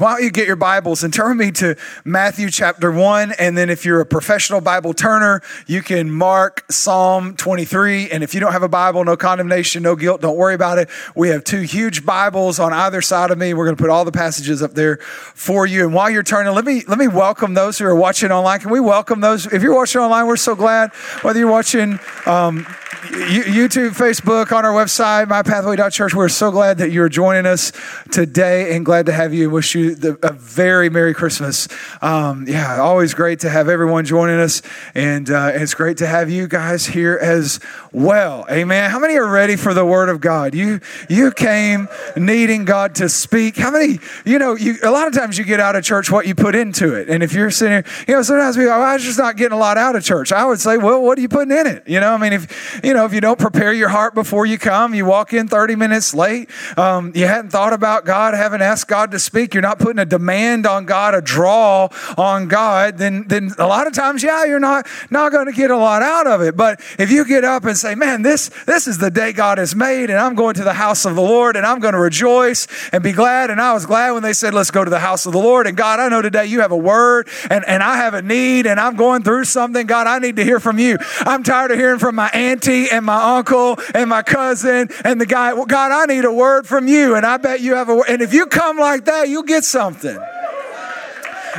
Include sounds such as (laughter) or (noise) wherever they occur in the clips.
Why don't you get your Bibles and turn me to Matthew chapter 1? And then if you're a professional Bible turner, you can mark Psalm 23. And if you don't have a Bible, no condemnation, no guilt, don't worry about it. We have two huge Bibles on either side of me. We're going to put all the passages up there for you. And while you're turning, let me, let me welcome those who are watching online. Can we welcome those? If you're watching online, we're so glad. Whether you're watching, um, YouTube, Facebook, on our website, mypathway.church. We're so glad that you're joining us today and glad to have you. Wish you the, a very Merry Christmas. Um, yeah, always great to have everyone joining us. And uh, it's great to have you guys here as well. Amen. How many are ready for the Word of God? You, you came needing God to speak. How many, you know, you, a lot of times you get out of church what you put into it. And if you're sitting here, you know, sometimes we go, oh, I was just not getting a lot out of church. I would say, well, what are you putting in it? You know, I mean, if, you know, if you don't prepare your heart before you come, you walk in 30 minutes late, um, you hadn't thought about God, haven't asked God to speak, you're not putting a demand on God, a draw on God, then, then a lot of times, yeah, you're not, not going to get a lot out of it. But if you get up and say, man, this, this is the day God has made, and I'm going to the house of the Lord, and I'm going to rejoice and be glad. And I was glad when they said, let's go to the house of the Lord. And God, I know today you have a word, and, and I have a need, and I'm going through something. God, I need to hear from you. I'm tired of hearing from my auntie and my uncle and my cousin and the guy. Well, God, I need a word from you. And I bet you have a word. And if you come like that, you'll get something.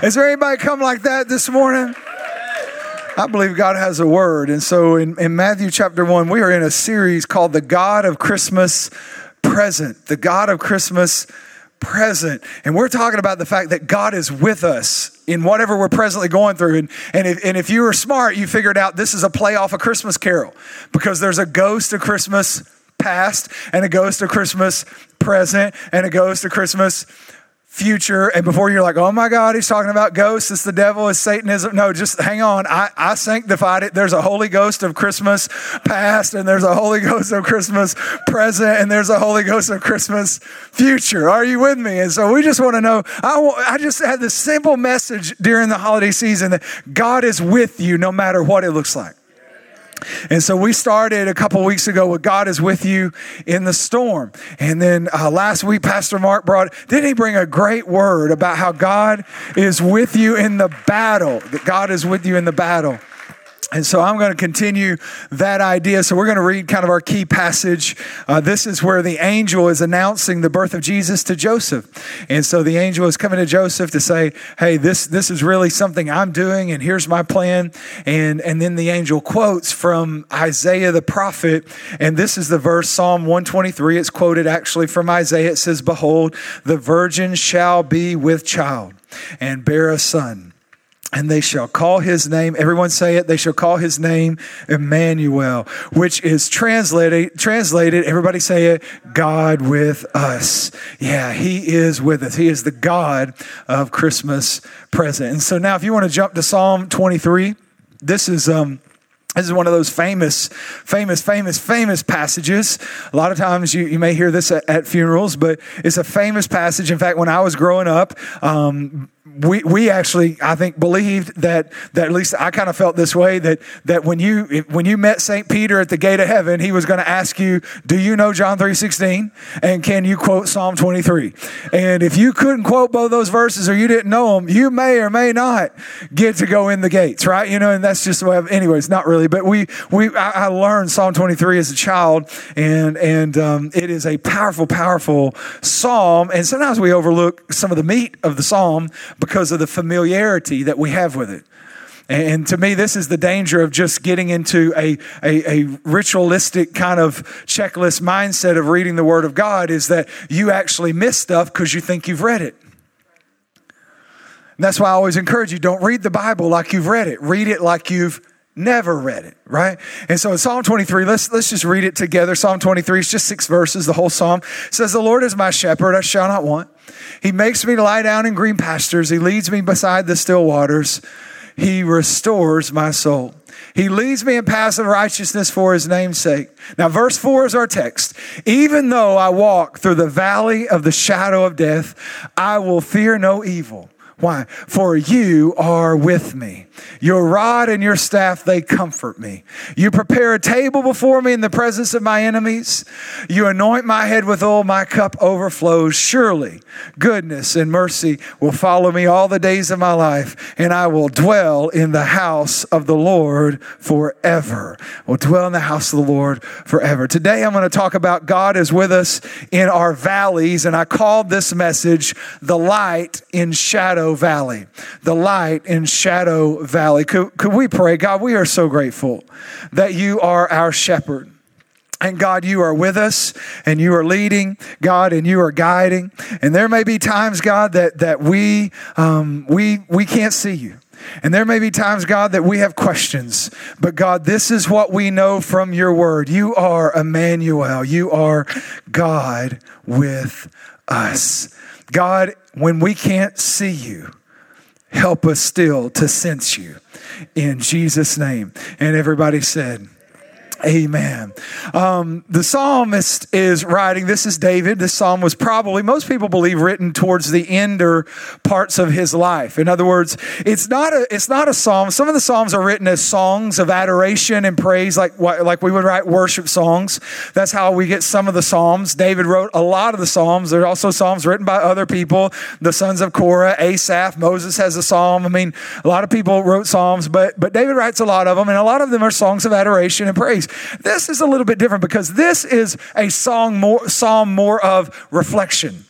Is there anybody come like that this morning? I believe God has a word. And so in, in Matthew chapter 1, we are in a series called The God of Christmas Present. The God of Christmas present. And we're talking about the fact that God is with us in whatever we're presently going through. And, and, if, and if you were smart, you figured out this is a play off a Christmas carol because there's a ghost of Christmas past and a ghost of Christmas present and a ghost of Christmas future and before you're like oh my god he's talking about ghosts it's the devil it's satanism. No just hang on. I, I sanctified it. There's a holy ghost of christmas past and there's a holy ghost of christmas present and there's a holy ghost of christmas future. Are you with me? And so we just want to know I, I just had this simple message during the holiday season that god is with you no matter what it looks like and so we started a couple weeks ago with God is with you in the storm. And then uh, last week, Pastor Mark brought, didn't he bring a great word about how God is with you in the battle? That God is with you in the battle. And so I'm going to continue that idea. So we're going to read kind of our key passage. Uh, this is where the angel is announcing the birth of Jesus to Joseph. And so the angel is coming to Joseph to say, Hey, this, this is really something I'm doing, and here's my plan. And, and then the angel quotes from Isaiah the prophet. And this is the verse, Psalm 123. It's quoted actually from Isaiah. It says, Behold, the virgin shall be with child and bear a son and they shall call his name everyone say it they shall call his name emmanuel which is translated translated everybody say it god with us yeah he is with us he is the god of christmas present and so now if you want to jump to psalm 23 this is um this is one of those famous, famous, famous, famous passages. A lot of times you, you may hear this at, at funerals, but it's a famous passage. In fact, when I was growing up, um, we, we actually I think believed that that at least I kind of felt this way that that when you when you met Saint Peter at the gate of heaven he was going to ask you do you know John 3:16 and can you quote Psalm 23 and if you couldn't quote both those verses or you didn't know them you may or may not get to go in the gates right? You know and that's just the way of, anyways not really but we we I, I learned Psalm 23 as a child and and um, it is a powerful powerful psalm and sometimes we overlook some of the meat of the psalm because of the familiarity that we have with it. And to me, this is the danger of just getting into a, a, a, ritualistic kind of checklist mindset of reading the Word of God is that you actually miss stuff because you think you've read it. And that's why I always encourage you don't read the Bible like you've read it, read it like you've never read it, right? And so in Psalm 23, let's, let's just read it together. Psalm 23 is just six verses. The whole psalm says, The Lord is my shepherd, I shall not want. He makes me lie down in green pastures. He leads me beside the still waters. He restores my soul. He leads me in paths of righteousness for his name's sake. Now, verse 4 is our text. Even though I walk through the valley of the shadow of death, I will fear no evil Why? For you are with me. Your rod and your staff, they comfort me. You prepare a table before me in the presence of my enemies. You anoint my head with oil, my cup overflows. Surely goodness and mercy will follow me all the days of my life, and I will dwell in the house of the Lord forever. Will dwell in the house of the Lord forever. Today I'm going to talk about God is with us in our valleys, and I called this message The Light in Shadow Valley. The Light in Shadow Valley. Could, could we pray? God, we are so grateful that you are our shepherd. And God, you are with us and you are leading, God, and you are guiding. And there may be times, God, that, that we, um, we, we can't see you. And there may be times, God, that we have questions. But God, this is what we know from your word. You are Emmanuel. You are God with us. God, when we can't see you, help us still to sense you. In Jesus' name. And everybody said, Amen. Um, the psalmist is writing, this is David. This psalm was probably, most people believe, written towards the ender parts of his life. In other words, it's not a, it's not a psalm. Some of the psalms are written as songs of adoration and praise, like, like we would write worship songs. That's how we get some of the psalms. David wrote a lot of the psalms. There are also psalms written by other people, the sons of Korah, Asaph, Moses has a psalm. I mean, a lot of people wrote psalms, but, but David writes a lot of them, and a lot of them are songs of adoration and praise. This is a little bit different because this is a song more, psalm more of reflection.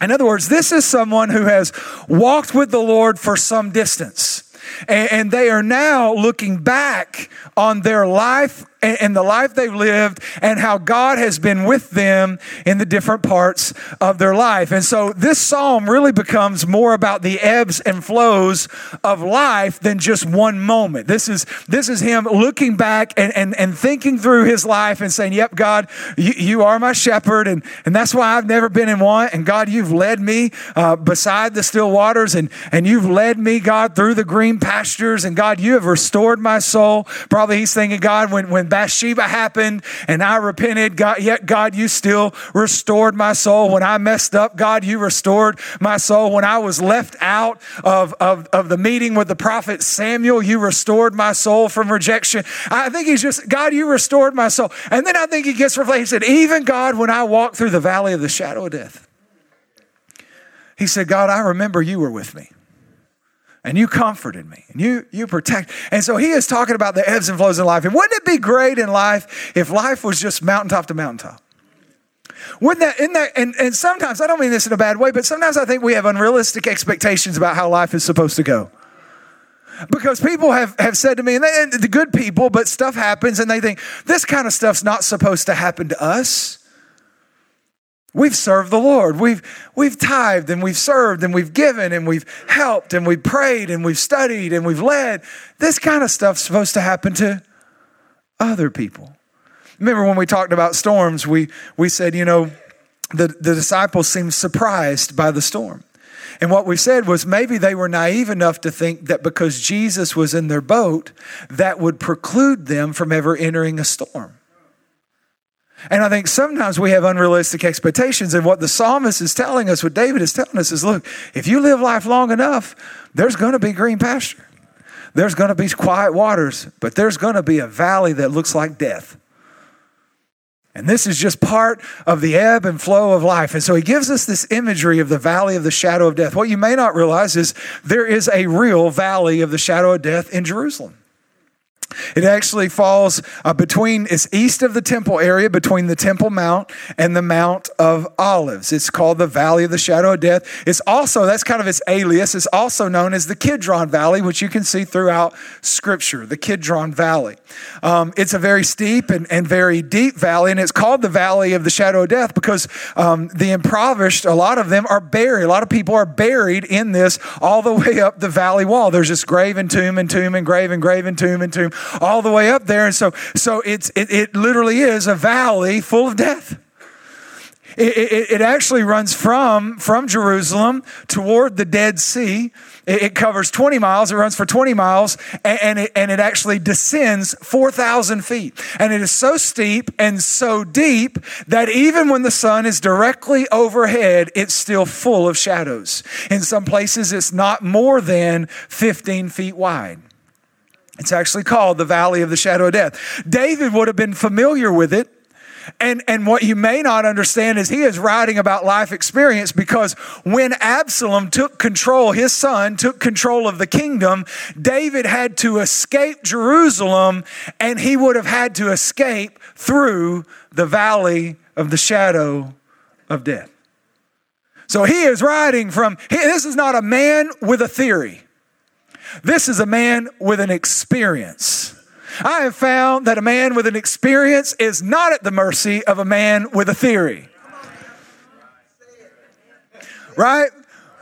In other words, this is someone who has walked with the Lord for some distance. And, they are now looking back on their life and the life they've lived and how God has been with them in the different parts of their life. And so this psalm really becomes more about the ebbs and flows of life than just one moment. This is, this is him looking back and, and, and thinking through his life and saying, Yep, God, you, you are my shepherd. And, and that's why I've never been in want. And God, you've led me uh, beside the still waters and, and you've led me, God, through the green pastures. And God, you have restored my soul. Probably he's thinking, God, when, when Bathsheba happened and I repented, God, yet God, you still restored my soul. When I messed up, God, you restored my soul. When I was left out of, of, of the meeting with the prophet Samuel, you restored my soul from rejection. I think he's just, God, you restored my soul. And then I think he gets reflected. He said, even God, when I walk through the valley of the shadow of death, he said, God, I remember you were with me and you comforted me and you you protect and so he is talking about the ebbs and flows in life. And wouldn't it be great in life if life was just mountaintop to mountaintop? Wouldn't that in that and, and sometimes i don't mean this in a bad way but sometimes i think we have unrealistic expectations about how life is supposed to go. Because people have, have said to me and, they, and the good people but stuff happens and they think this kind of stuff's not supposed to happen to us We've served the Lord. We've, we've tithed and we've served and we've given and we've helped and we've prayed and we've studied and we've led. This kind of stuff's supposed to happen to other people. Remember when we talked about storms, we, we said, you know, the, the disciples seemed surprised by the storm. And what we said was maybe they were naive enough to think that because Jesus was in their boat, that would preclude them from ever entering a storm. And I think sometimes we have unrealistic expectations. And what the psalmist is telling us, what David is telling us is look, if you live life long enough, there's going to be green pasture. There's going to be quiet waters, but there's going to be a valley that looks like death. And this is just part of the ebb and flow of life. And so he gives us this imagery of the valley of the shadow of death. What you may not realize is there is a real valley of the shadow of death in Jerusalem. It actually falls uh, between, it's east of the temple area, between the Temple Mount and the Mount of Olives. It's called the Valley of the Shadow of Death. It's also, that's kind of its alias, it's also known as the Kidron Valley, which you can see throughout Scripture, the Kidron Valley. Um, it's a very steep and, and very deep valley, and it's called the Valley of the Shadow of Death because um, the impoverished, a lot of them are buried. A lot of people are buried in this all the way up the valley wall. There's just grave and tomb and tomb and grave and grave and tomb and tomb all the way up there. And so, so it's, it, it literally is a valley full of death. It, it, it, actually runs from, from Jerusalem toward the Dead Sea. It, it covers 20 miles. It runs for 20 miles and, and, it, and it actually descends 4,000 feet. And it is so steep and so deep that even when the sun is directly overhead, it's still full of shadows. In some places, it's not more than 15 feet wide. It's actually called the Valley of the Shadow of Death. David would have been familiar with it and, and what you may not understand is he is writing about life experience because when Absalom took control, his son took control of the kingdom, David had to escape Jerusalem and he would have had to escape through the valley of the shadow of death. So he is writing from, this is not a man with a theory. This is a man with an experience. I have found that a man with an experience is not at the mercy of a man with a theory. Right?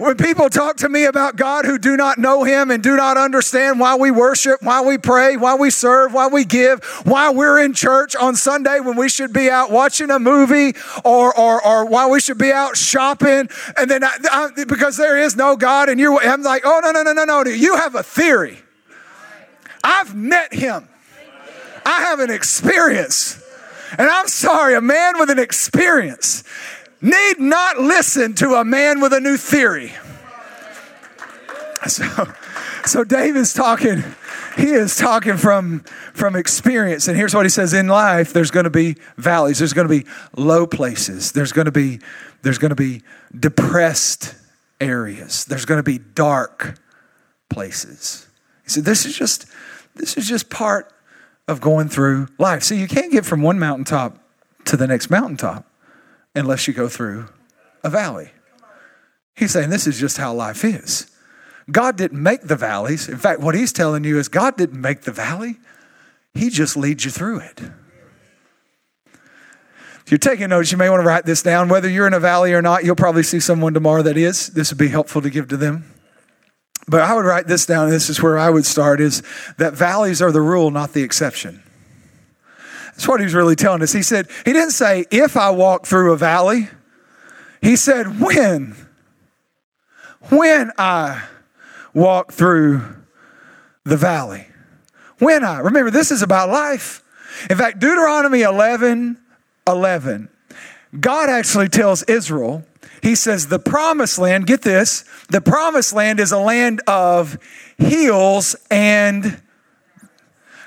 When people talk to me about God who do not know Him and do not understand why we worship, why we pray, why we serve, why we give, why we're in church on Sunday when we should be out watching a movie or, or, or why we should be out shopping, and then I, I, because there is no God, and you, I'm like, oh, no, no, no, no, no, you have a theory. I've met Him. I have an experience. And I'm sorry, a man with an experience need not listen to a man with a new theory. So, so David's talking, he is talking from, from experience. And here's what he says in life there's going to be valleys, there's going to be low places, there's going to be, there's going to be depressed areas, there's going to be dark places. He said, This is just, this is just part of going through life. See, you can't get from one mountaintop to the next mountaintop unless you go through a valley. He's saying this is just how life is. God didn't make the valleys. In fact, what he's telling you is God didn't make the valley, he just leads you through it. If you're taking notes, you may want to write this down. Whether you're in a valley or not, you'll probably see someone tomorrow that is. This would be helpful to give to them. But I would write this down, this is where I would start, is that valleys are the rule, not the exception. That's what he's really telling us. He said, he didn't say, if I walk through a valley. He said, when. When I walk through the valley. When I. Remember, this is about life. In fact, Deuteronomy 11 11, God actually tells Israel he says, The promised land, get this, the promised land is a land of hills, and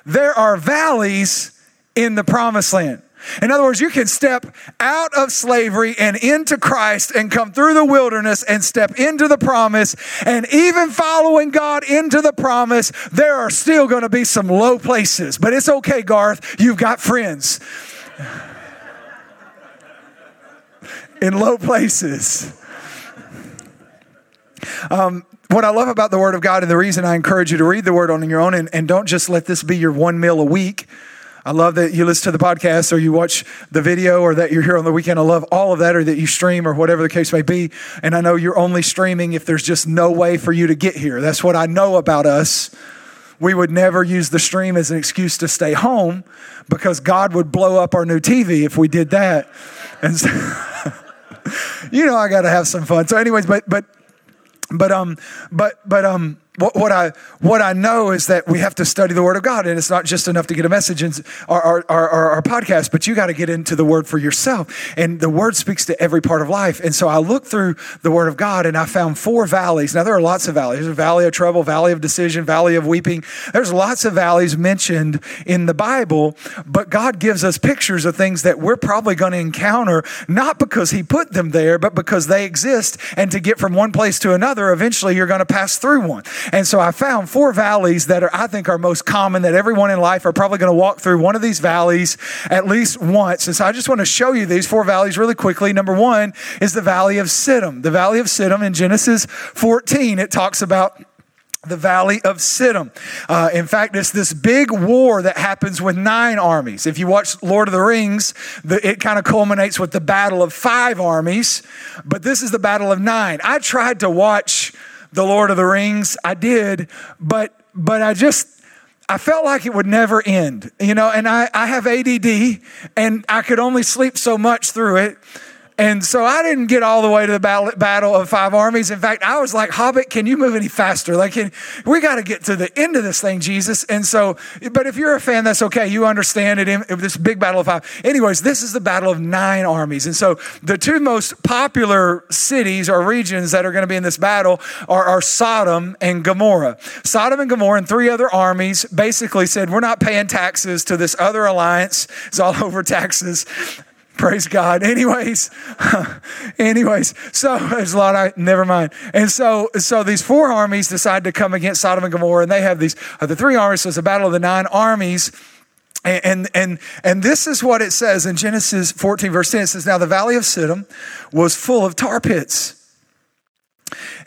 there are valleys in the promised land. In other words, you can step out of slavery and into Christ and come through the wilderness and step into the promise. And even following God into the promise, there are still going to be some low places. But it's okay, Garth. You've got friends (laughs) in low places. Um, what I love about the Word of God, and the reason I encourage you to read the Word on your own, and, and don't just let this be your one meal a week. I love that you listen to the podcast or you watch the video or that you're here on the weekend. I love all of that or that you stream or whatever the case may be. And I know you're only streaming if there's just no way for you to get here. That's what I know about us. We would never use the stream as an excuse to stay home because God would blow up our new TV if we did that. And so (laughs) you know I got to have some fun. So, anyways, but but but um but but um what, what, I what I know is that we have to study the Word of God, and it's not just enough to get a message in our, our, our, our podcast, but you got to get into the Word for yourself. And the Word speaks to every part of life. And so I looked through the Word of God, and I found four valleys. Now there are lots of valleys. There's a valley of trouble, valley of decision, valley of weeping. There's lots of valleys mentioned in the Bible, but God gives us pictures of things that we're probably going to encounter, not because He put them there, but because they exist. And to get from one place to another, eventually you're going to pass through one. And so I found four valleys that are, I think are most common that everyone in life are probably going to walk through one of these valleys at least once. And so I just want to show you these four valleys really quickly. Number one is the valley of Siddim. The valley of Siddim in Genesis 14, it talks about the valley of Siddim. Uh, in fact, it's this big war that happens with nine armies. If you watch Lord of the Rings, the, it kind of culminates with the battle of five armies, but this is the battle of nine. I tried to watch the Lord of the Rings. I did, but but I just I felt like it would never end, you know, and I, I have ADD and I could only sleep so much through it. And so I didn't get all the way to the battle, battle of five armies. In fact, I was like, Hobbit, can you move any faster? Like, can, we got to get to the end of this thing, Jesus. And so, but if you're a fan, that's okay. You understand it. In, this big battle of five. Anyways, this is the battle of nine armies. And so the two most popular cities or regions that are going to be in this battle are, are Sodom and Gomorrah. Sodom and Gomorrah and three other armies basically said, we're not paying taxes to this other alliance. It's all over taxes. Praise God. (laughs) Anyways, anyways, so there's a lot. I never mind. And so, so these four armies decide to come against Sodom and Gomorrah, and they have these uh, the three armies. So it's a battle of the nine armies. And, and, and, and this is what it says in Genesis 14, verse 10. It says, Now the valley of Siddim was full of tar pits.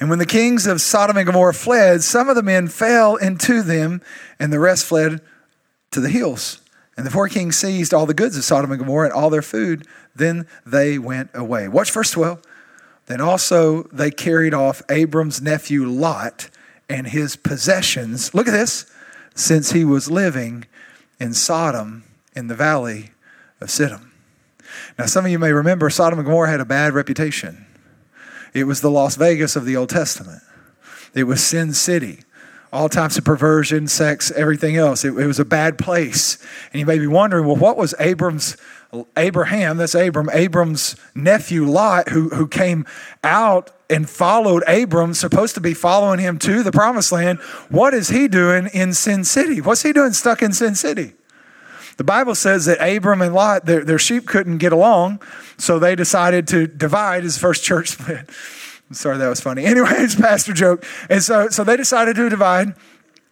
And when the kings of Sodom and Gomorrah fled, some of the men fell into them, and the rest fled to the hills. And the four kings seized all the goods of Sodom and Gomorrah and all their food. Then they went away. Watch verse 12. Then also they carried off Abram's nephew Lot and his possessions. Look at this. Since he was living in Sodom in the valley of Siddim. Now, some of you may remember Sodom and Gomorrah had a bad reputation. It was the Las Vegas of the Old Testament, it was Sin City all types of perversion, sex, everything else. It, it, was a bad place. And you may be wondering, well, what was Abram's, Abraham, that's Abram, Abram's nephew Lot, who, who came out and followed Abram, supposed to be following him to the promised land. What is he doing in Sin City? What's he doing stuck in Sin City? The Bible says that Abram and Lot, their, their sheep couldn't get along, so they decided to divide his first church (laughs) split. Sorry, that was funny. (laughs) Anyways, pastor joke. And so, so they decided to divide.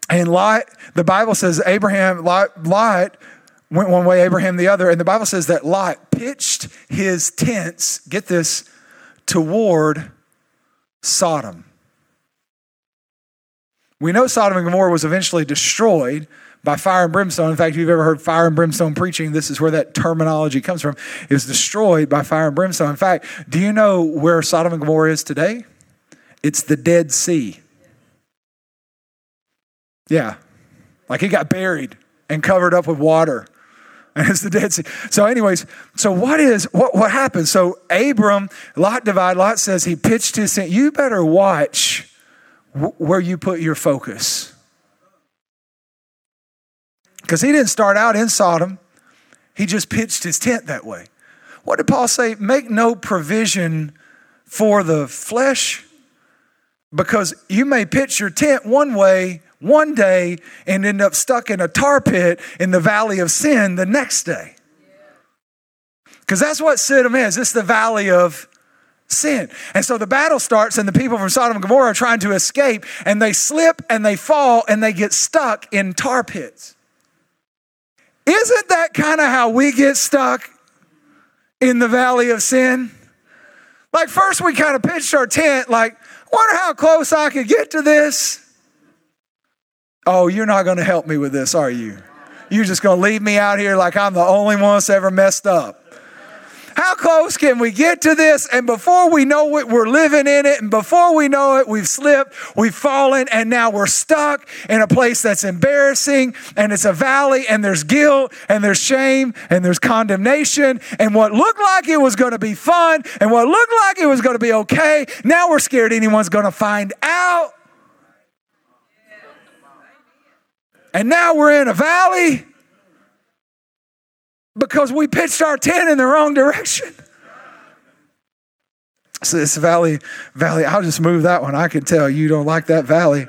And Lot, the Bible says Abraham, Lot, Lot went one way, Abraham the other. And the Bible says that Lot pitched his tents, get this, toward Sodom. We know Sodom and Gomorrah was eventually destroyed by fire and brimstone. In fact, if you've ever heard fire and brimstone preaching, this is where that terminology comes from. It was destroyed by fire and brimstone. In fact, do you know where Sodom and Gomorrah is today? It's the Dead Sea. Yeah, like it got buried and covered up with water. (laughs) And it's the Dead Sea. So, anyways, so what is what what happened? So Abram, Lot divide. Lot says he pitched his tent. You better watch where you put your focus. Because he didn't start out in Sodom, he just pitched his tent that way. What did Paul say? Make no provision for the flesh, because you may pitch your tent one way one day and end up stuck in a tar pit in the valley of sin the next day. Because that's what Siddim is. It's the valley of sin. And so the battle starts, and the people from Sodom and Gomorrah are trying to escape, and they slip and they fall and they get stuck in tar pits. Isn't that kind of how we get stuck in the valley of sin? Like, first we kind of pitched our tent, like, wonder how close I could get to this. Oh, you're not going to help me with this, are you? You're just going to leave me out here like I'm the only one that's ever messed up. How close can we get to this? And before we know it, we're living in it. And before we know it, we've slipped, we've fallen, and now we're stuck in a place that's embarrassing. And it's a valley, and there's guilt, and there's shame, and there's condemnation. And what looked like it was going to be fun, and what looked like it was going to be okay, now we're scared anyone's going to find out. And now we're in a valley because we pitched our tent in the wrong direction. So this valley, valley, I'll just move that one. I can tell you don't like that valley.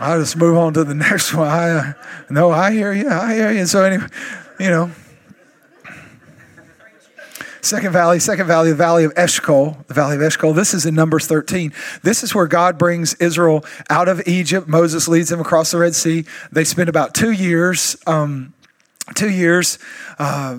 I'll just move on to the next one. I, uh, no, I hear you. I hear you. So anyway, you know, Second valley, second valley, the valley of Eshcol, the valley of Eshcol. This is in Numbers 13. This is where God brings Israel out of Egypt. Moses leads them across the Red Sea. They spend about two years um, two years uh,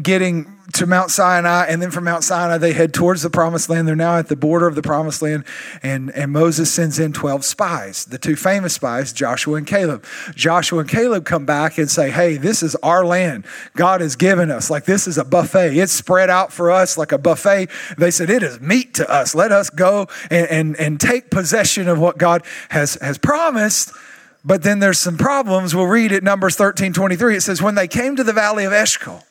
getting to Mount Sinai, and then from Mount Sinai, they head towards the promised land. They're now at the border of the promised land, and, and Moses sends in 12 spies, the two famous spies, Joshua and Caleb. Joshua and Caleb come back and say, Hey, this is our land. God has given us. Like this is a buffet. It's spread out for us like a buffet. They said, It is meat to us. Let us go and, and, and take possession of what God has, has promised. But then there's some problems. We'll read it, Numbers 13 23. It says, When they came to the valley of Eshcol,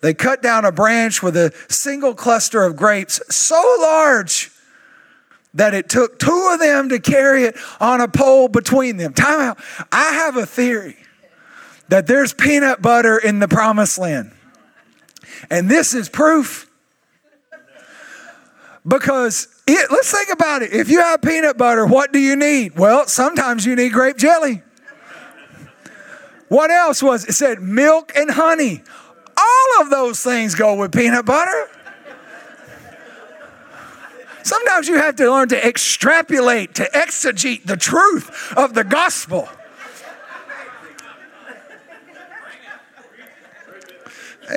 They cut down a branch with a single cluster of grapes so large that it took two of them to carry it on a pole between them. Time out. I have a theory that there's peanut butter in the promised land. And this is proof. Because it, let's think about it. If you have peanut butter, what do you need? Well, sometimes you need grape jelly. What else was it? It said milk and honey. All of those things go with peanut butter. Sometimes you have to learn to extrapolate, to exegete the truth of the gospel.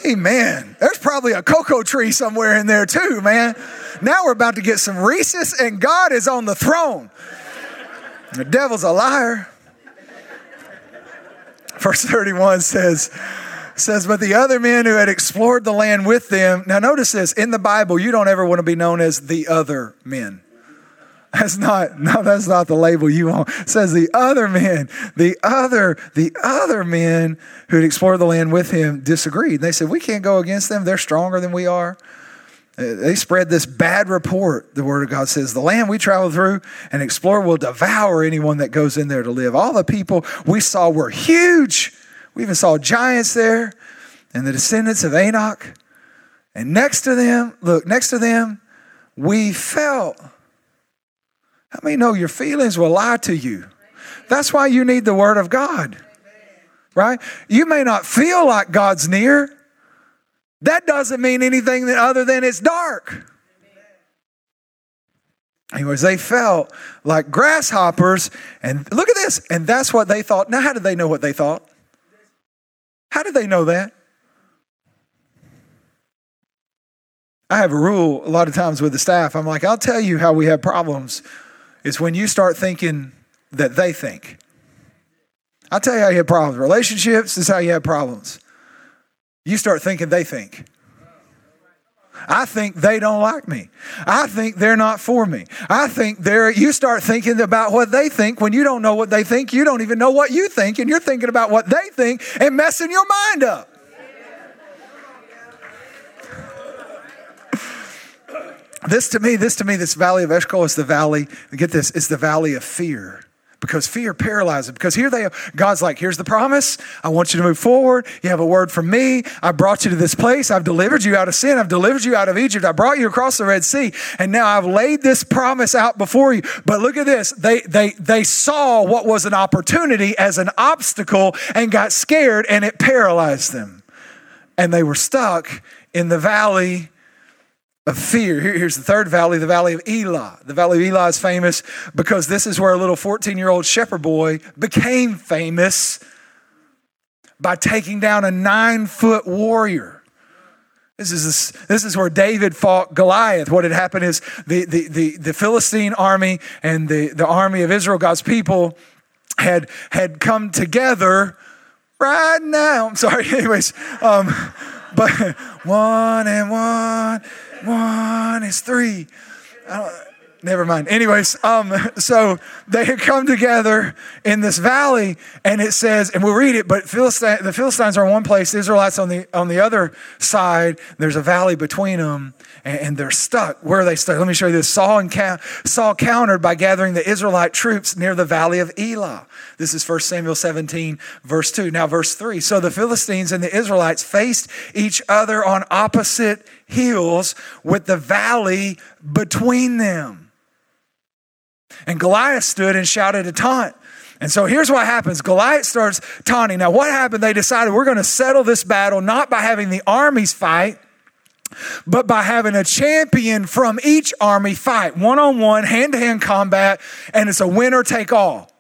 Amen. There's probably a cocoa tree somewhere in there too, man. Now we're about to get some Reese's, and God is on the throne. The devil's a liar. Verse 31 says, says, But the other men who had explored the land with them. Now, notice this in the Bible, you don't ever want to be known as the other men. That's not, no, that's not the label you want. Says the other men, the other, the other men who had explored the land with him disagreed. They said, We can't go against them. They're stronger than we are. Uh, they spread this bad report, the word of God says. The land we travel through and explore will devour anyone that goes in there to live. All the people we saw were huge. We even saw giants there and the descendants of Enoch. And next to them, look, next to them, we felt. How many know your feelings will lie to you? That's why you need the Word of God, right? You may not feel like God's near. That doesn't mean anything other than it's dark. Anyways, they felt like grasshoppers, and look at this, and that's what they thought. Now, how did they know what they thought? How did they know that? I have a rule a lot of times with the staff. I'm like, I'll tell you how we have problems. It's when you start thinking that they think. I'll tell you how you have problems. Relationships is how you have problems. You start thinking they think. I think they don't like me. I think they're not for me. I think they're, you start thinking about what they think when you don't know what they think. You don't even know what you think, and you're thinking about what they think and messing your mind up. This to me, this to me, this valley of Eshcol is the valley, get this, is the valley of fear because fear paralyzes. Because here they are, God's like, here's the promise. I want you to move forward. You have a word from me. I brought you to this place. I've delivered you out of sin. I've delivered you out of Egypt. I brought you across the Red Sea. And now I've laid this promise out before you. But look at this. They they they saw what was an opportunity as an obstacle and got scared and it paralyzed them. And they were stuck in the valley of fear. Here, here's the third valley, the valley of Elah. The valley of Elah is famous because this is where a little 14 year old shepherd boy became famous by taking down a nine foot warrior. This is, this is where David fought Goliath. What had happened is the, the, the, the Philistine army and the, the army of Israel, God's people, had, had come together right now. I'm sorry, (laughs) anyways. Um, but (laughs) one and one one is three. Never mind. Anyways, um, so they had come together in this valley, and it says, and we'll read it, but Philistine, the Philistines are in one place, the Israelites on the on the other side. There's a valley between them, and, and they're stuck. Where are they stuck? Let me show you this. Saul, and Saul countered by gathering the Israelite troops near the valley of Elah. This is 1 Samuel 17, verse 2. Now, verse 3. So the Philistines and the Israelites faced each other on opposite hills with the valley between them. And Goliath stood and shouted a taunt. And so here's what happens Goliath starts taunting. Now, what happened? They decided we're going to settle this battle not by having the armies fight, but by having a champion from each army fight one on one, hand to hand combat, and it's a winner take all.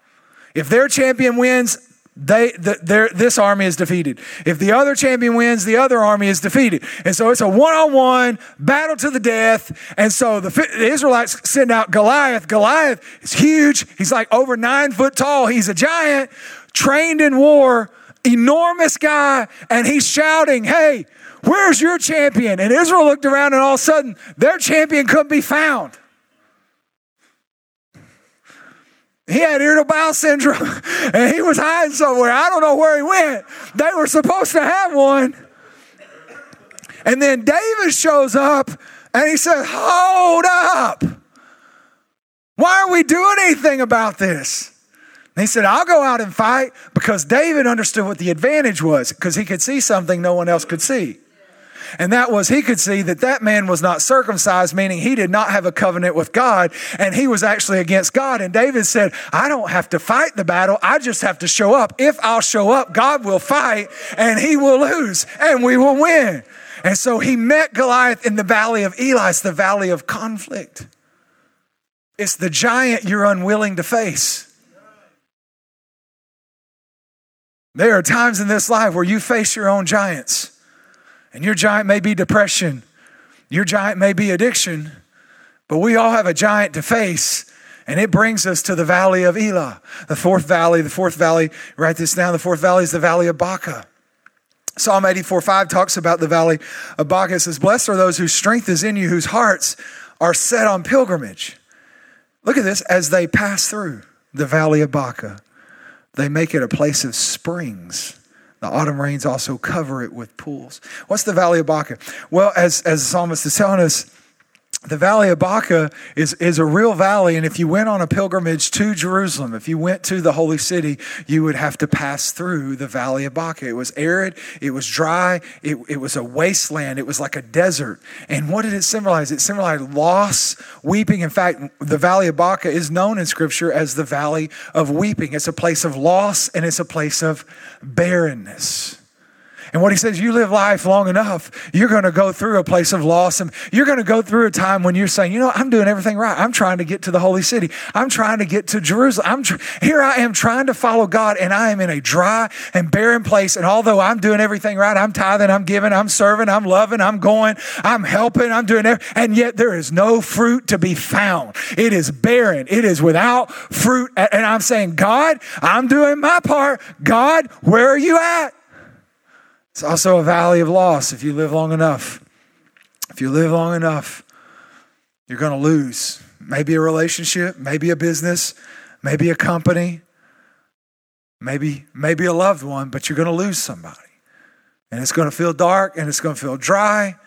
If their champion wins, they, the, this army is defeated. If the other champion wins, the other army is defeated. And so it's a one on one battle to the death. And so the, the Israelites send out Goliath. Goliath is huge. He's like over nine foot tall. He's a giant, trained in war, enormous guy. And he's shouting, Hey, where's your champion? And Israel looked around and all of a sudden their champion couldn't be found. He had irritable bowel syndrome (laughs) and he was hiding somewhere. I don't know where he went. They were supposed to have one. And then David shows up and he says, Hold up. Why aren't we doing anything about this? And he said, I'll go out and fight because David understood what the advantage was because he could see something no one else could see. And that was he could see that that man was not circumcised, meaning he did not have a covenant with God and he was actually against God. And David said, I don't have to fight the battle. I just have to show up. If I'll show up, God will fight and he will lose and we will win. And so he met Goliath in the valley of Elah. It's the valley of conflict. It's the giant you're unwilling to face. There are times in this life where you face your own giants. And your giant may be depression, your giant may be addiction, but we all have a giant to face. And it brings us to the valley of Elah, the fourth valley. The fourth valley, write this down, the fourth valley is the valley of Baca. Psalm 84 5 talks about the valley of Baca. It says, Blessed are those whose strength is in you, whose hearts are set on pilgrimage. Look at this as they pass through the valley of Baca, they make it a place of springs. The autumn rains also cover it with pools. What's the Valley of Baca? Well, as, as the psalmist is telling us, the Valley of Baca is, is a real valley. And if you went on a pilgrimage to Jerusalem, if you went to the holy city, you would have to pass through the Valley of Baca. It was arid, it was dry, it, it was a wasteland, it was like a desert. And what did it symbolize? It symbolized loss, weeping. In fact, the Valley of Baca is known in Scripture as the Valley of Weeping. It's a place of loss and it's a place of barrenness. And what he says, you live life long enough, you're going to go through a place of loss. And you're going to go through a time when you're saying, you know, I'm doing everything right. I'm trying to get to the holy city. I'm trying to get to Jerusalem. I'm tr- here I am trying to follow God and I am in a dry and barren place. And although I'm doing everything right, I'm tithing, I'm giving, I'm serving, I'm loving, I'm going, I'm helping, I'm doing everything. And yet there is no fruit to be found. It is barren. It is without fruit. And I'm saying, God, I'm doing my part. God, where are you at? It's also a valley of loss if you live long enough. If you live long enough, you're going to lose. Maybe a relationship, maybe a business, maybe a company, maybe maybe a loved one, but you're going to lose somebody. And it's going to feel dark and it's going to feel dry.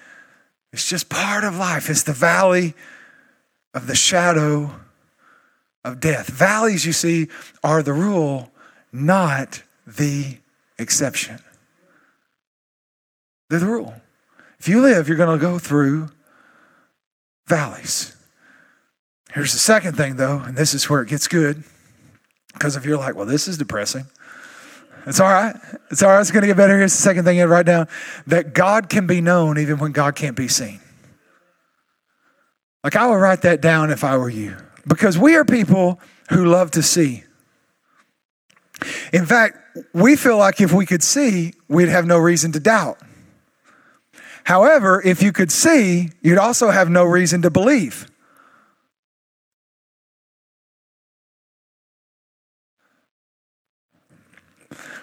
It's just part of life. It's the valley of the shadow of death. Valleys, you see, are the rule, not the exception. They're the rule. If you live, you're going to go through valleys. Here's the second thing, though, and this is where it gets good. Because if you're like, well, this is depressing, it's all right. It's all right. It's going to get better. Here's the second thing write down that God can be known even when God can't be seen. Like, I would write that down if I were you. Because we are people who love to see. In fact, we feel like if we could see, we'd have no reason to doubt. However, if you could see, you'd also have no reason to believe.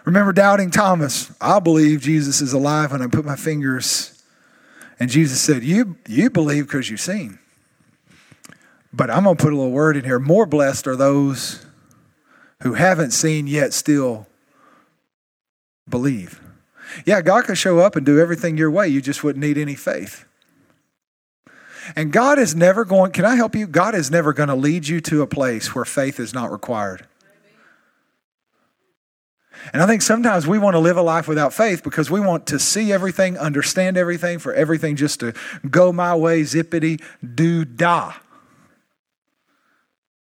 Remember doubting Thomas. I believe Jesus is alive when I put my fingers. And Jesus said, You, you believe because you've seen. But I'm going to put a little word in here. More blessed are those who haven't seen yet still believe. Yeah, God could show up and do everything your way. You just wouldn't need any faith. And God is never going, can I help you? God is never going to lead you to a place where faith is not required. And I think sometimes we want to live a life without faith because we want to see everything, understand everything, for everything just to go my way, zippity doo dah.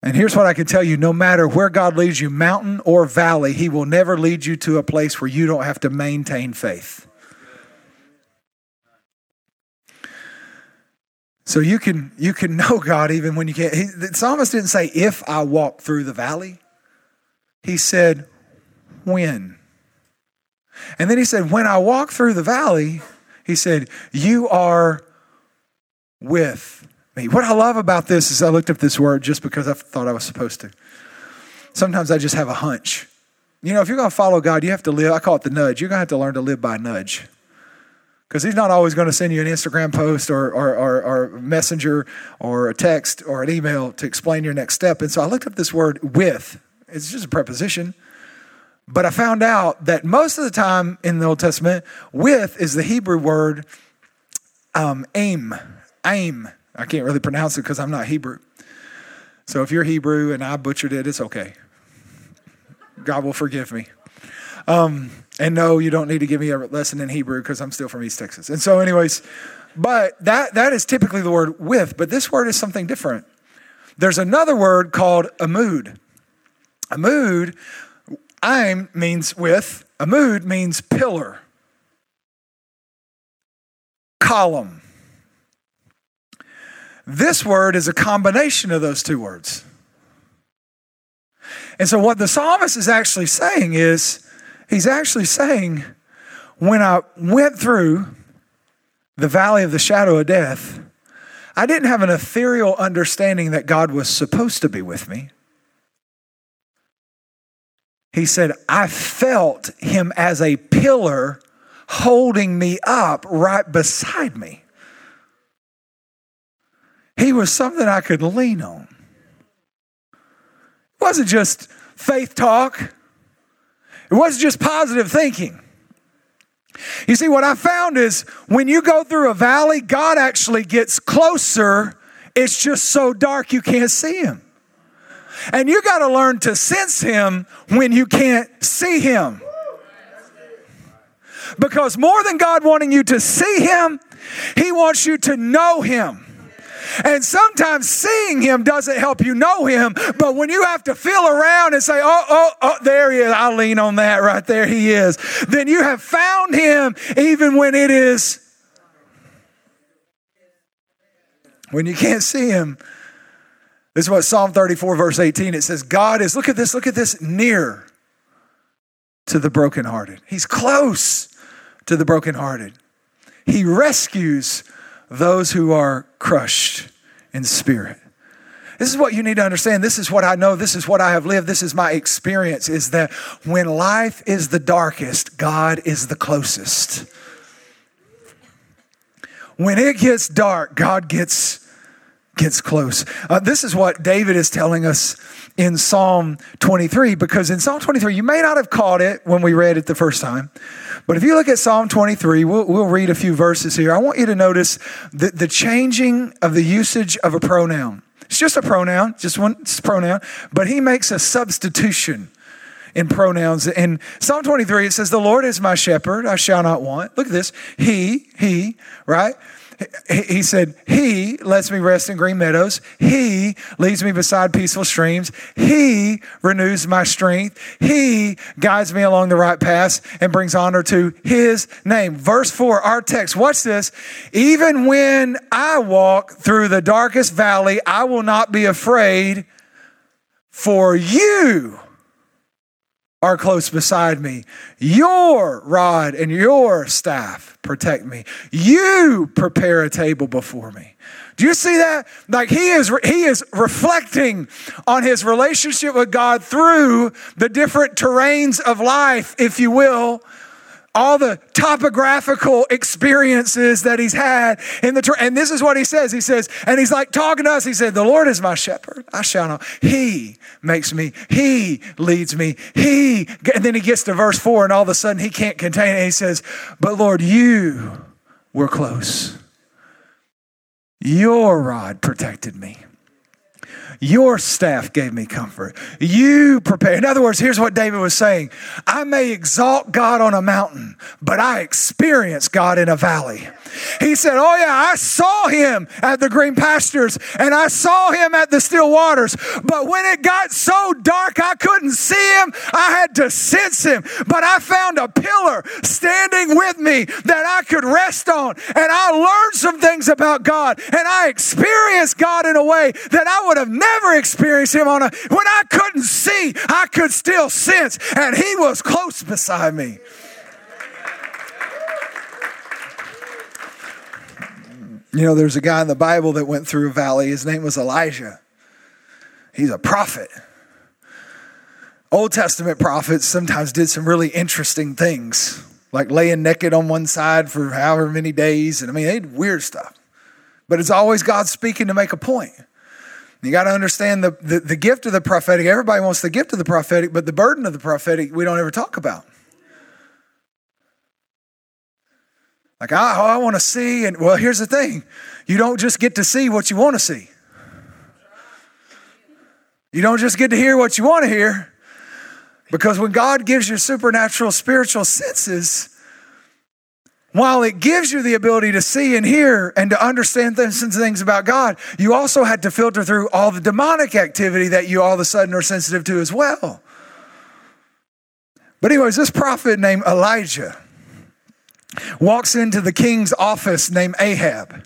And here's what I can tell you no matter where God leads you, mountain or valley, He will never lead you to a place where you don't have to maintain faith. So you can you can know God even when you can't. He, the psalmist didn't say if I walk through the valley. He said when. And then he said when I walk through the valley, he said you are with me. What I love about this is I looked up this word just because I thought I was supposed to. Sometimes I just have a hunch. You know, if you're going to follow God, you have to live, I call it the nudge. You're going to have to learn to live by nudge. Because he's not always going to send you an Instagram post or, or, or, or messenger or a text or an email to explain your next step. And so I looked up this word with. It's just a preposition. But I found out that most of the time in the Old Testament, with is the Hebrew word um, aim, aim. I can't really pronounce it because I'm not Hebrew. So if you're Hebrew and I butchered it, it's okay. God will forgive me. Um, and no, you don't need to give me a lesson in Hebrew because I'm still from East Texas. And so, anyways, but that that is typically the word with, but this word is something different. There's another word called a mood. A mood, I'm means with, a mood means pillar, column. This word is a combination of those two words. And so, what the psalmist is actually saying is, he's actually saying, when I went through the valley of the shadow of death, I didn't have an ethereal understanding that God was supposed to be with me. He said, I felt him as a pillar holding me up right beside me. He was something I could lean on. It wasn't just faith talk, it wasn't just positive thinking. You see, what I found is when you go through a valley, God actually gets closer. It's just so dark you can't see him. And you got to learn to sense him when you can't see him. Because more than God wanting you to see him, he wants you to know him. And sometimes seeing him doesn't help you know him, but when you have to feel around and say, oh, oh, oh, there he is, I'll lean on that right there, he is, then you have found him even when it is, when you can't see him. This is what Psalm 34, verse 18, it says, God is, look at this, look at this, near to the brokenhearted. He's close to the brokenhearted. He rescues those who are crushed in spirit. This is what you need to understand. This is what I know. This is what I have lived. This is my experience is that when life is the darkest, God is the closest. When it gets dark, God gets gets close. Uh, this is what David is telling us in Psalm 23 because in Psalm 23 you may not have caught it when we read it the first time. But if you look at Psalm 23, we'll, we'll read a few verses here. I want you to notice the, the changing of the usage of a pronoun. It's just a pronoun, just one pronoun, but he makes a substitution in pronouns. In Psalm 23, it says, The Lord is my shepherd, I shall not want. Look at this. He, he, right? He said, He lets me rest in green meadows. He leads me beside peaceful streams. He renews my strength. He guides me along the right paths and brings honor to His name. Verse 4, our text, watch this. Even when I walk through the darkest valley, I will not be afraid, for you are close beside me. Your rod and your staff protect me. You prepare a table before me. Do you see that? Like he is he is reflecting on his relationship with God through the different terrains of life, if you will, all the topographical experiences that he's had in the and this is what he says. He says and he's like talking to us. He said the lord is my shepherd. I shall not. He makes me. He leads me. He and then he gets to verse 4 and all of a sudden he can't contain it. He says but lord you were close. Your rod protected me your staff gave me comfort. You prepare. In other words, here's what David was saying I may exalt God on a mountain, but I experience God in a valley. He said, Oh, yeah, I saw him at the green pastures and I saw him at the still waters. But when it got so dark I couldn't see him, I had to sense him. But I found a pillar standing with me that I could rest on. And I learned some things about God and I experienced God in a way that I would have never experienced him on a, when I couldn't see, I could still sense, and he was close beside me. You know, there's a guy in the Bible that went through a valley. His name was Elijah. He's a prophet. Old Testament prophets sometimes did some really interesting things, like laying naked on one side for however many days. And I mean, they did weird stuff. But it's always God speaking to make a point. You got to understand the, the, the gift of the prophetic. Everybody wants the gift of the prophetic, but the burden of the prophetic we don't ever talk about. Like, I, oh, I want to see. And well, here's the thing you don't just get to see what you want to see, you don't just get to hear what you want to hear. Because when God gives you supernatural spiritual senses, while it gives you the ability to see and hear and to understand things and things about God, you also had to filter through all the demonic activity that you all of a sudden are sensitive to as well. But, anyways, this prophet named Elijah walks into the king's office named Ahab.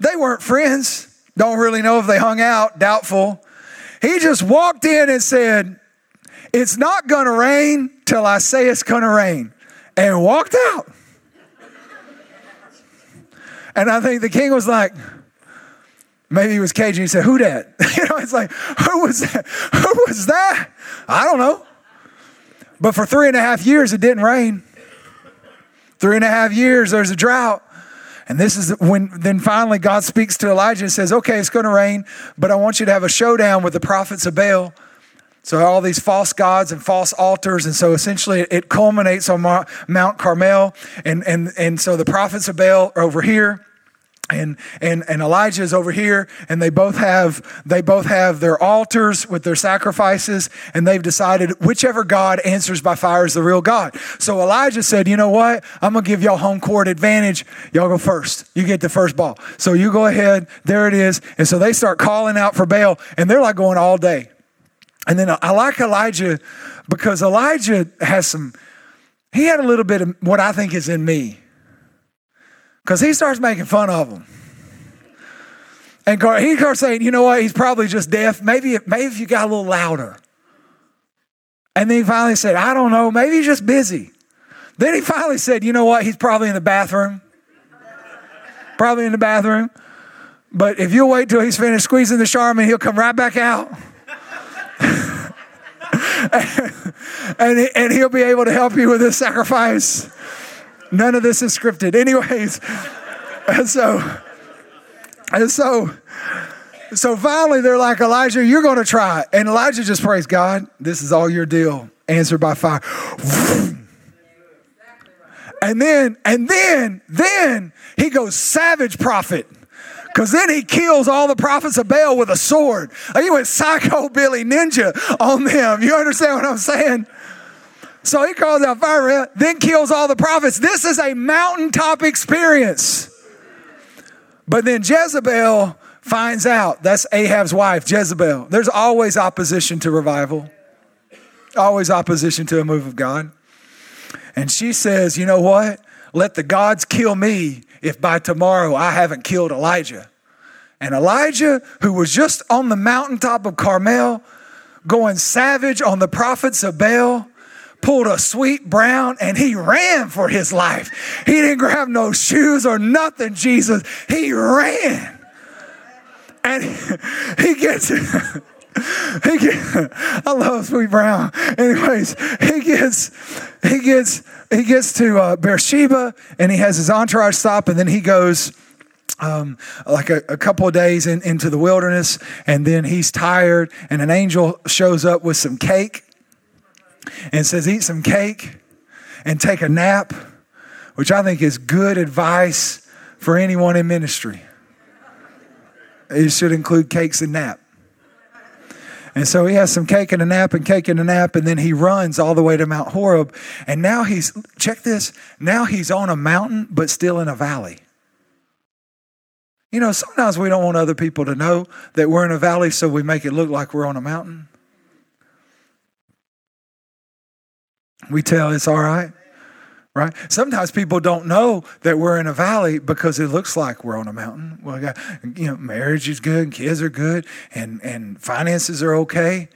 They weren't friends, don't really know if they hung out, doubtful. He just walked in and said, It's not gonna rain till I say it's gonna rain, and walked out. And I think the king was like, maybe he was cagey. He said, Who that? (laughs) you know, it's like, Who was that? Who was that? I don't know. But for three and a half years, it didn't rain. Three and a half years, there's a drought. And this is when then finally God speaks to Elijah and says, Okay, it's going to rain, but I want you to have a showdown with the prophets of Baal. So, all these false gods and false altars. And so, essentially, it culminates on Mount Carmel. And, and, and so, the prophets of Baal are over here and and and Elijah is over here and they both have they both have their altars with their sacrifices and they've decided whichever God answers by fire is the real God. So Elijah said, "You know what? I'm going to give y'all home court advantage. Y'all go first. You get the first ball. So you go ahead. There it is." And so they start calling out for Baal and they're like going all day. And then I like Elijah because Elijah has some he had a little bit of what I think is in me because he starts making fun of him. And he starts saying, you know what, he's probably just deaf. Maybe, maybe if you got a little louder. And then he finally said, I don't know, maybe he's just busy. Then he finally said, you know what, he's probably in the bathroom. probably in the bathroom. But if you'll wait till he's finished squeezing the Charmin, he'll come right back out. (laughs) and, and he'll be able to help you with this sacrifice. None of this is scripted. Anyways, and so, and so, so finally they're like, Elijah, you're going to try. And Elijah just prays, God, this is all your deal. Answered by fire. And then, and then, then he goes savage prophet. Because then he kills all the prophets of Baal with a sword. He went psycho Billy Ninja on them. You understand what I'm saying? So he calls out fire, then kills all the prophets. This is a mountaintop experience. But then Jezebel finds out. That's Ahab's wife, Jezebel. There's always opposition to revival, always opposition to a move of God. And she says, You know what? Let the gods kill me if by tomorrow I haven't killed Elijah. And Elijah, who was just on the mountaintop of Carmel, going savage on the prophets of Baal, pulled a sweet brown and he ran for his life. He didn't grab no shoes or nothing, Jesus. He ran. And he gets (laughs) he gets (laughs) I love sweet brown. Anyways, he gets he gets he gets to uh, Beersheba and he has his entourage stop and then he goes um, like a, a, couple of days in, into the wilderness, and then he's tired, and an angel shows up with some cake and says, Eat some cake and take a nap, which I think is good advice for anyone in ministry. It should include cakes and nap. And so he has some cake and a nap and cake and a nap, and then he runs all the way to Mount Horeb. And now he's, check this, now he's on a mountain, but still in a valley. You know, sometimes we don't want other people to know that we're in a valley, so we make it look like we're on a mountain. We tell it's all right, right? Sometimes people don't know that we're in a valley because it looks like we're on a mountain. Well, you know, marriage is good, and kids are good, and and finances are okay.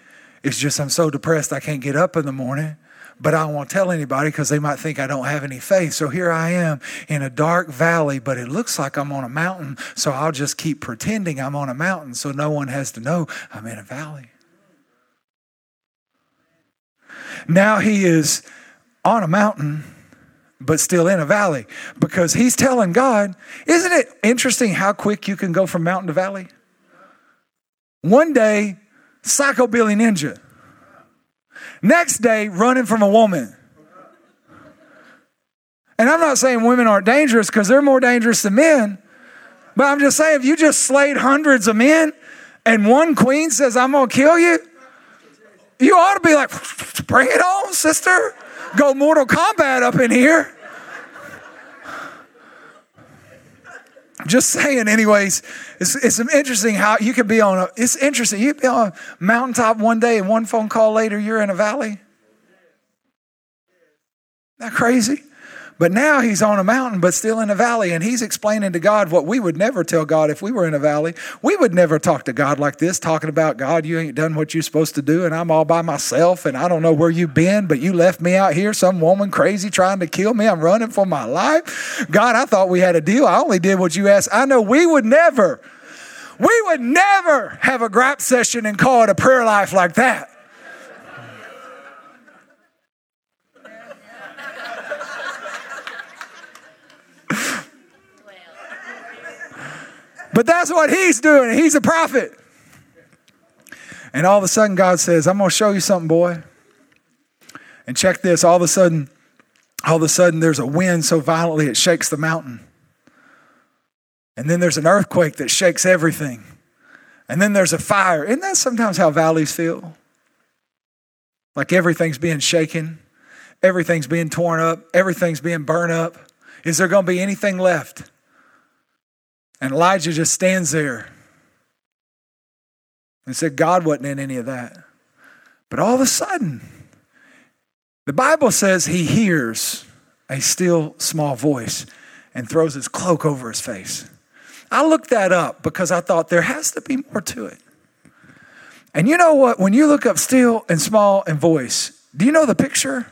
It's just I'm so depressed I can't get up in the morning but I don't want to tell anybody because they might think I don't have any faith. So here I am in a dark valley, but it looks like I'm on a mountain. So I'll just keep pretending I'm on a mountain so no one has to know I'm in a valley. Now he is on a mountain, but still in a valley because he's telling God, isn't it interesting how quick you can go from mountain to valley? One day, Psycho Billy Ninja. Next day, running from a woman. And I'm not saying women aren't dangerous because they're more dangerous than men. But I'm just saying, if you just slayed hundreds of men and one queen says, I'm going to kill you, you ought to be like, bring it on, sister. Go Mortal Kombat up in here. Just saying, anyways, it's, it's interesting how you could be on a, it's interesting. You be on a mountaintop one day and one phone call later, you're in a valley. Isn't that crazy? But now he's on a mountain, but still in a valley, and he's explaining to God what we would never tell God if we were in a valley. We would never talk to God like this, talking about God, you ain't done what you're supposed to do, and I'm all by myself, and I don't know where you've been, but you left me out here, some woman crazy trying to kill me. I'm running for my life. God, I thought we had a deal. I only did what you asked. I know we would never, we would never have a gripe session and call it a prayer life like that. But that's what he's doing. He's a prophet. And all of a sudden, God says, I'm going to show you something, boy. And check this. All of a sudden, all of a sudden, there's a wind so violently it shakes the mountain. And then there's an earthquake that shakes everything. And then there's a fire. Isn't that sometimes how valleys feel? Like everything's being shaken, everything's being torn up, everything's being burned up. Is there going to be anything left? And Elijah just stands there and said, God wasn't in any of that. But all of a sudden, the Bible says he hears a still small voice and throws his cloak over his face. I looked that up because I thought there has to be more to it. And you know what? When you look up still and small and voice, do you know the picture?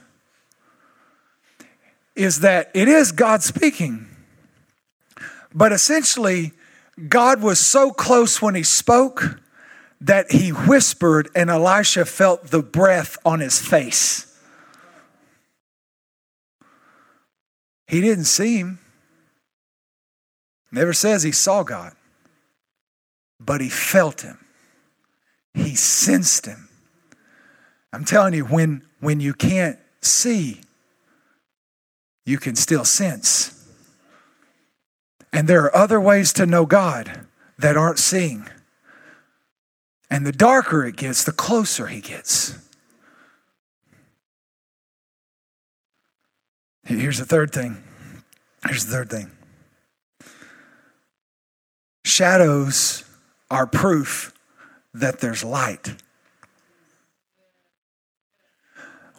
Is that it is God speaking but essentially, God was so close when he spoke that he whispered, and Elisha felt the breath on his face. He didn't see him. Never says he saw God, but he felt him. He sensed him. I'm telling you, when, when you can't see, you can still sense. And there are other ways to know God that aren't seeing. And the darker it gets, the closer he gets. Here's the third thing. Here's the third thing. Shadows are proof that there's light.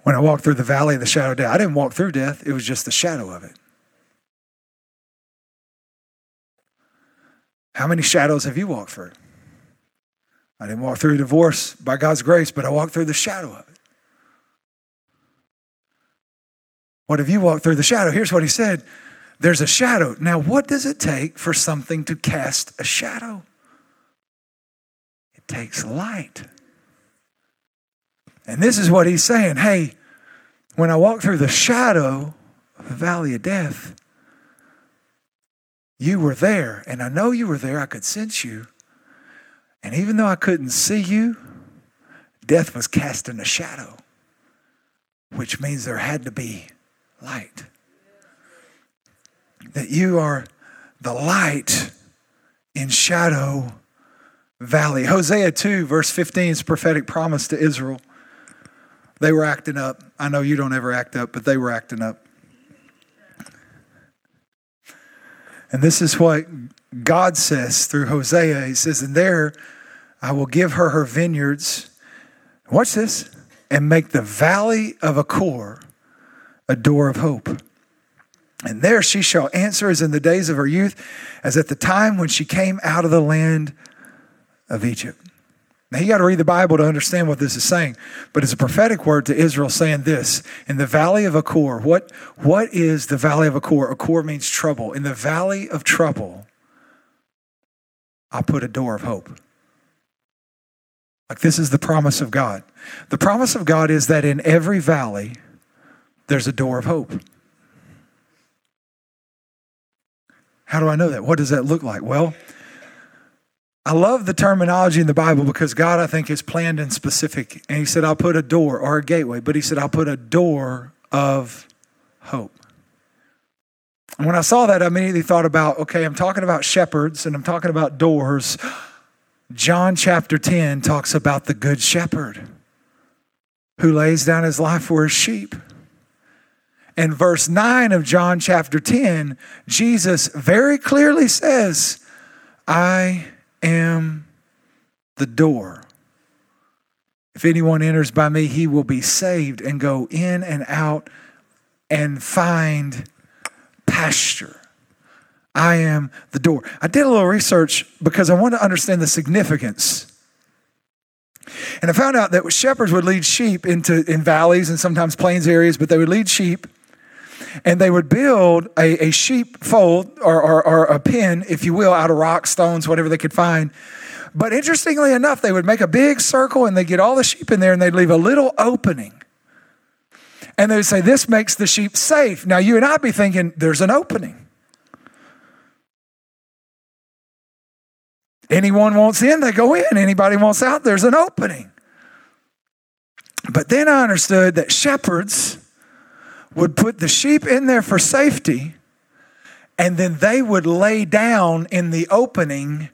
When I walked through the valley of the shadow of death, I didn't walk through death, it was just the shadow of it. How many shadows have you walked through? I didn't walk through divorce by God's grace, but I walked through the shadow of it. What have you walked through the shadow? Here's what he said there's a shadow. Now, what does it take for something to cast a shadow? It takes light. And this is what he's saying hey, when I walk through the shadow of the valley of death, you were there, and I know you were there. I could sense you. And even though I couldn't see you, death was casting a shadow, which means there had to be light. That you are the light in shadow valley. Hosea 2, verse 15 is prophetic promise to Israel. They were acting up. I know you don't ever act up, but they were acting up. And this is what God says through Hosea. He says, And there I will give her her vineyards. Watch this. And make the valley of Achor a door of hope. And there she shall answer as in the days of her youth, as at the time when she came out of the land of Egypt. Now, you got to read the Bible to understand what this is saying, but it's a prophetic word to Israel saying this in the valley of Achor. What, what is the valley of Achor? Achor means trouble. In the valley of trouble, I put a door of hope. Like this is the promise of God. The promise of God is that in every valley, there's a door of hope. How do I know that? What does that look like? Well, I love the terminology in the Bible because God, I think, is planned and specific. And He said, I'll put a door or a gateway, but He said, I'll put a door of hope. And when I saw that, I immediately thought about okay, I'm talking about shepherds and I'm talking about doors. John chapter 10 talks about the good shepherd who lays down his life for his sheep. And verse 9 of John chapter 10, Jesus very clearly says, I am the door. If anyone enters by me, he will be saved and go in and out and find pasture. I am the door. I did a little research because I wanted to understand the significance. And I found out that shepherds would lead sheep into in valleys and sometimes plains areas, but they would lead sheep and they would build a, a sheep fold or, or, or a pen, if you will, out of rocks, stones, whatever they could find. But interestingly enough, they would make a big circle and they'd get all the sheep in there and they'd leave a little opening. And they would say, This makes the sheep safe. Now, you and I'd be thinking, There's an opening. Anyone wants in, they go in. Anybody wants out, there's an opening. But then I understood that shepherds would put the sheep in there for safety, and then they would lay down in the opening,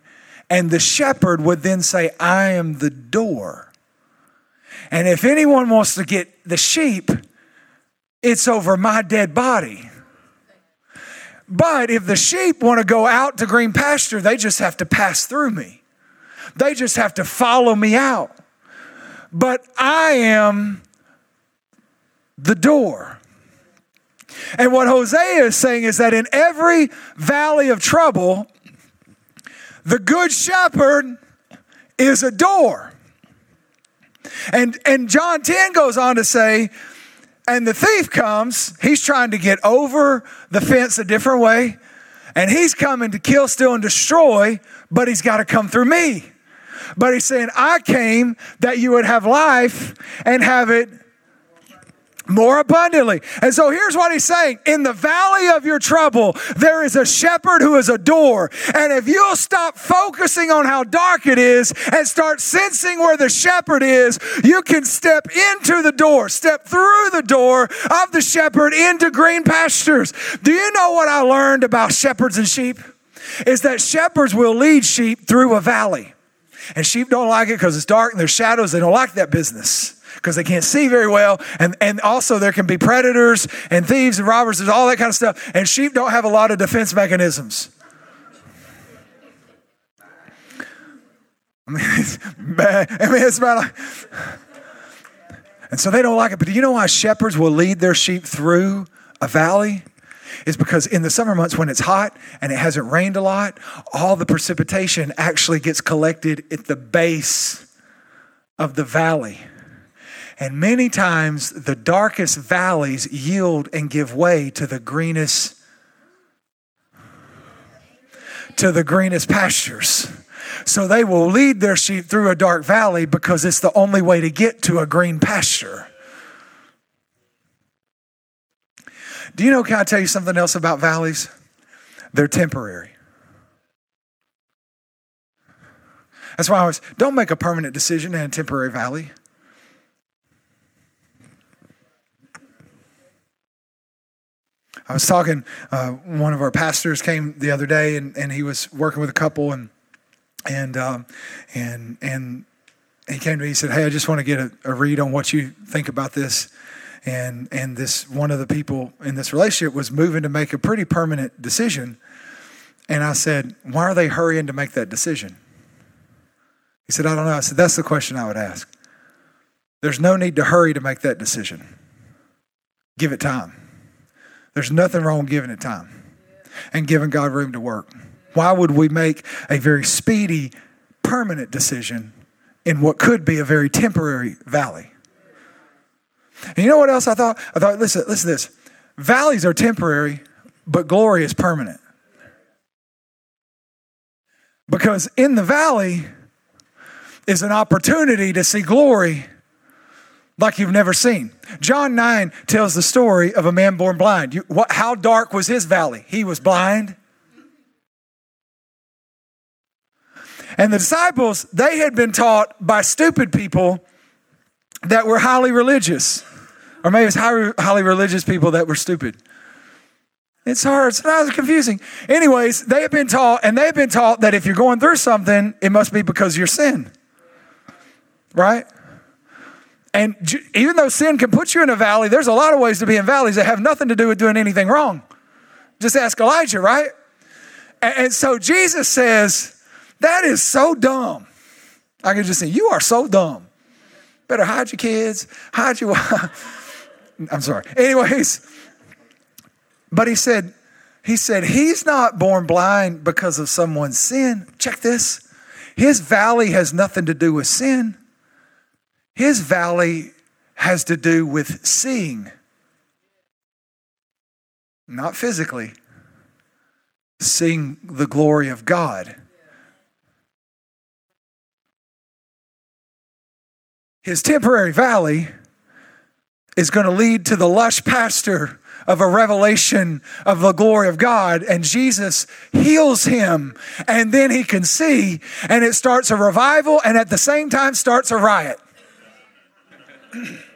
and the shepherd would then say, I am the door. And if anyone wants to get the sheep, it's over my dead body. But if the sheep want to go out to green pasture, they just have to pass through me. They just have to follow me out. But I am the door. And what Hosea is saying is that in every valley of trouble, the good shepherd is a door. And, and John 10 goes on to say, and the thief comes, he's trying to get over the fence a different way, and he's coming to kill, steal, and destroy, but he's got to come through me. But he's saying, I came that you would have life and have it more abundantly. And so here's what he's saying In the valley of your trouble, there is a shepherd who is a door. And if you'll stop focusing on how dark it is and start sensing where the shepherd is, you can step into the door, step through the door of the shepherd into green pastures. Do you know what I learned about shepherds and sheep? Is that shepherds will lead sheep through a valley. And sheep don't like it because it's dark and there's shadows. They don't like that business because they can't see very well. And, and also, there can be predators and thieves and robbers and all that kind of stuff. And sheep don't have a lot of defense mechanisms. (laughs) I mean, it's bad. Bad. Like, and so they don't like it. But do you know why shepherds will lead their sheep through a valley? Is because in the summer months when it's hot and it hasn't rained a lot, all the precipitation actually gets collected at the base of the valley. And many times the darkest valleys yield and give way to the greenest to the greenest pastures. So they will lead their sheep through a dark valley because it's the only way to get to a green pasture. Do you know, can I tell you something else about valleys? They're temporary. That's why I always don't make a permanent decision in a temporary valley. I was talking, uh, one of our pastors came the other day and, and he was working with a couple and, and, um, and, and he came to me, and he said, Hey, I just want to get a, a read on what you think about this. And, and this, one of the people in this relationship was moving to make a pretty permanent decision. And I said, Why are they hurrying to make that decision? He said, I don't know. I said, That's the question I would ask. There's no need to hurry to make that decision. Give it time. There's nothing wrong giving it time and giving God room to work. Why would we make a very speedy, permanent decision in what could be a very temporary valley? And you know what else I thought? I thought, listen, listen to this. Valleys are temporary, but glory is permanent. Because in the valley is an opportunity to see glory like you've never seen. John 9 tells the story of a man born blind. You, what, how dark was his valley? He was blind. And the disciples, they had been taught by stupid people that were highly religious. Or maybe it's highly, highly religious people that were stupid. It's hard. Sometimes confusing. Anyways, they have been taught, and they've been taught that if you're going through something, it must be because of your sin. Right? And even though sin can put you in a valley, there's a lot of ways to be in valleys that have nothing to do with doing anything wrong. Just ask Elijah, right? And so Jesus says, That is so dumb. I can just say, You are so dumb. Better hide your kids, hide your (laughs) I'm sorry. Anyways, but he said, he said, he's not born blind because of someone's sin. Check this. His valley has nothing to do with sin. His valley has to do with seeing, not physically, seeing the glory of God. His temporary valley is going to lead to the lush pasture of a revelation of the glory of God. And Jesus heals him, and then he can see, and it starts a revival, and at the same time starts a riot. (clears throat)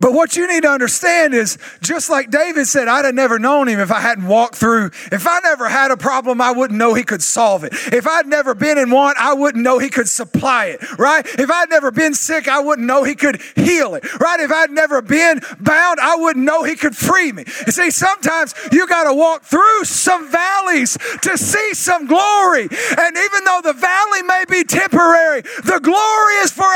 But what you need to understand is just like David said, I'd have never known him if I hadn't walked through. If I never had a problem, I wouldn't know he could solve it. If I'd never been in want, I wouldn't know he could supply it, right? If I'd never been sick, I wouldn't know he could heal it, right? If I'd never been bound, I wouldn't know he could free me. You see, sometimes you got to walk through some valleys to see some glory. And even though the valley may be temporary, the glory is forever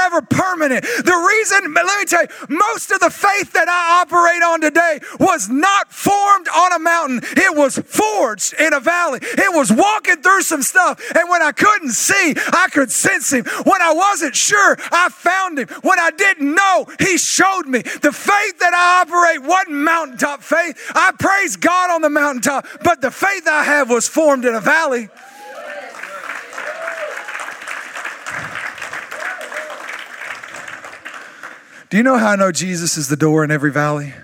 permanent. The reason, let me tell you, most of the faith that I operate on today was not formed on a mountain. It was forged in a valley. It was walking through some stuff. And when I couldn't see, I could sense him. When I wasn't sure, I found him. When I didn't know, he showed me. The faith that I operate wasn't mountaintop faith. I praise God on the mountaintop, but the faith I have was formed in a valley. Do you know how I know Jesus is the door in every valley?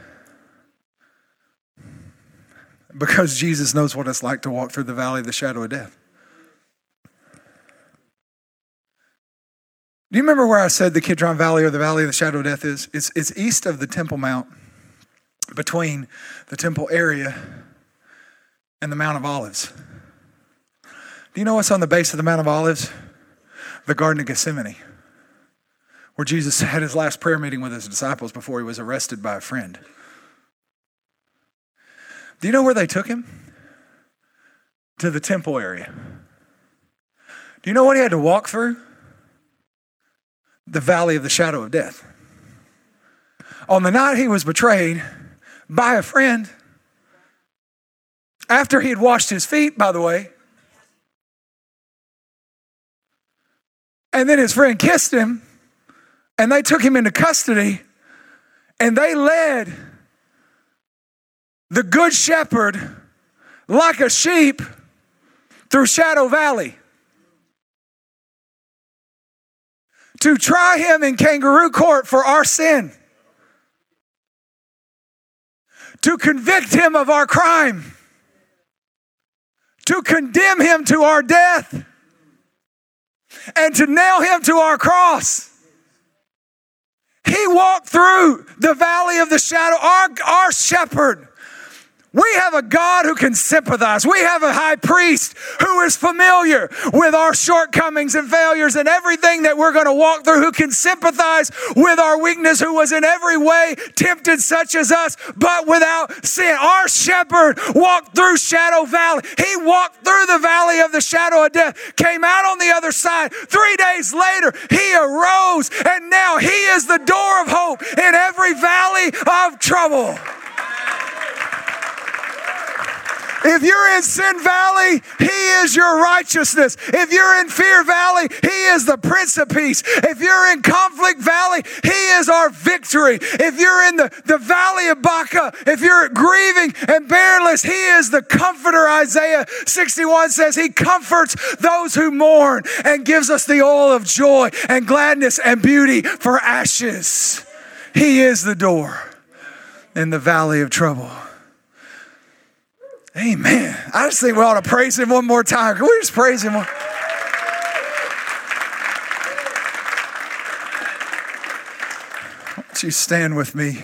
Because Jesus knows what it's like to walk through the valley of the shadow of death. Do you remember where I said the Kidron Valley or the Valley of the Shadow of Death is? It's, it's east of the Temple Mount, between the temple area and the Mount of Olives. Do you know what's on the base of the Mount of Olives? The Garden of Gethsemane where Jesus (laughs) had his last prayer meeting with his disciples before he was arrested by a friend. Do you know where they took him? To the temple area. Do you know what he had to walk through? The valley of the shadow of death. On the night he was betrayed by a friend, after he had washed his feet, by the way, and then his friend kissed him, and they took him into custody and they led the good shepherd like a sheep through Shadow Valley. To try him in kangaroo court for our sin, to convict him of our crime, to condemn him to our death, and to nail him to our cross. He walked through the valley of the shadow, our, our shepherd. We have a God who can sympathize. We have a high priest who is familiar with our shortcomings and failures and everything that we're going to walk through, who can sympathize with our weakness, who was in every way tempted such as us, but without sin. Our shepherd walked through Shadow Valley. He walked through the valley of the shadow of death, came out on the other side. Three days later, he arose, and now he is the door of hope in every valley of trouble. If you're in Sin Valley, He is your righteousness. If you're in Fear Valley, He is the Prince of Peace. If you're in Conflict Valley, He is our victory. If you're in the, the Valley of Baca, if you're grieving and barrenless, He is the comforter. Isaiah 61 says He comforts those who mourn and gives us the oil of joy and gladness and beauty for ashes. He is the door in the valley of trouble. Amen. I just think we ought to praise him one more time. Can we just praise him? One? Why don't you stand with me?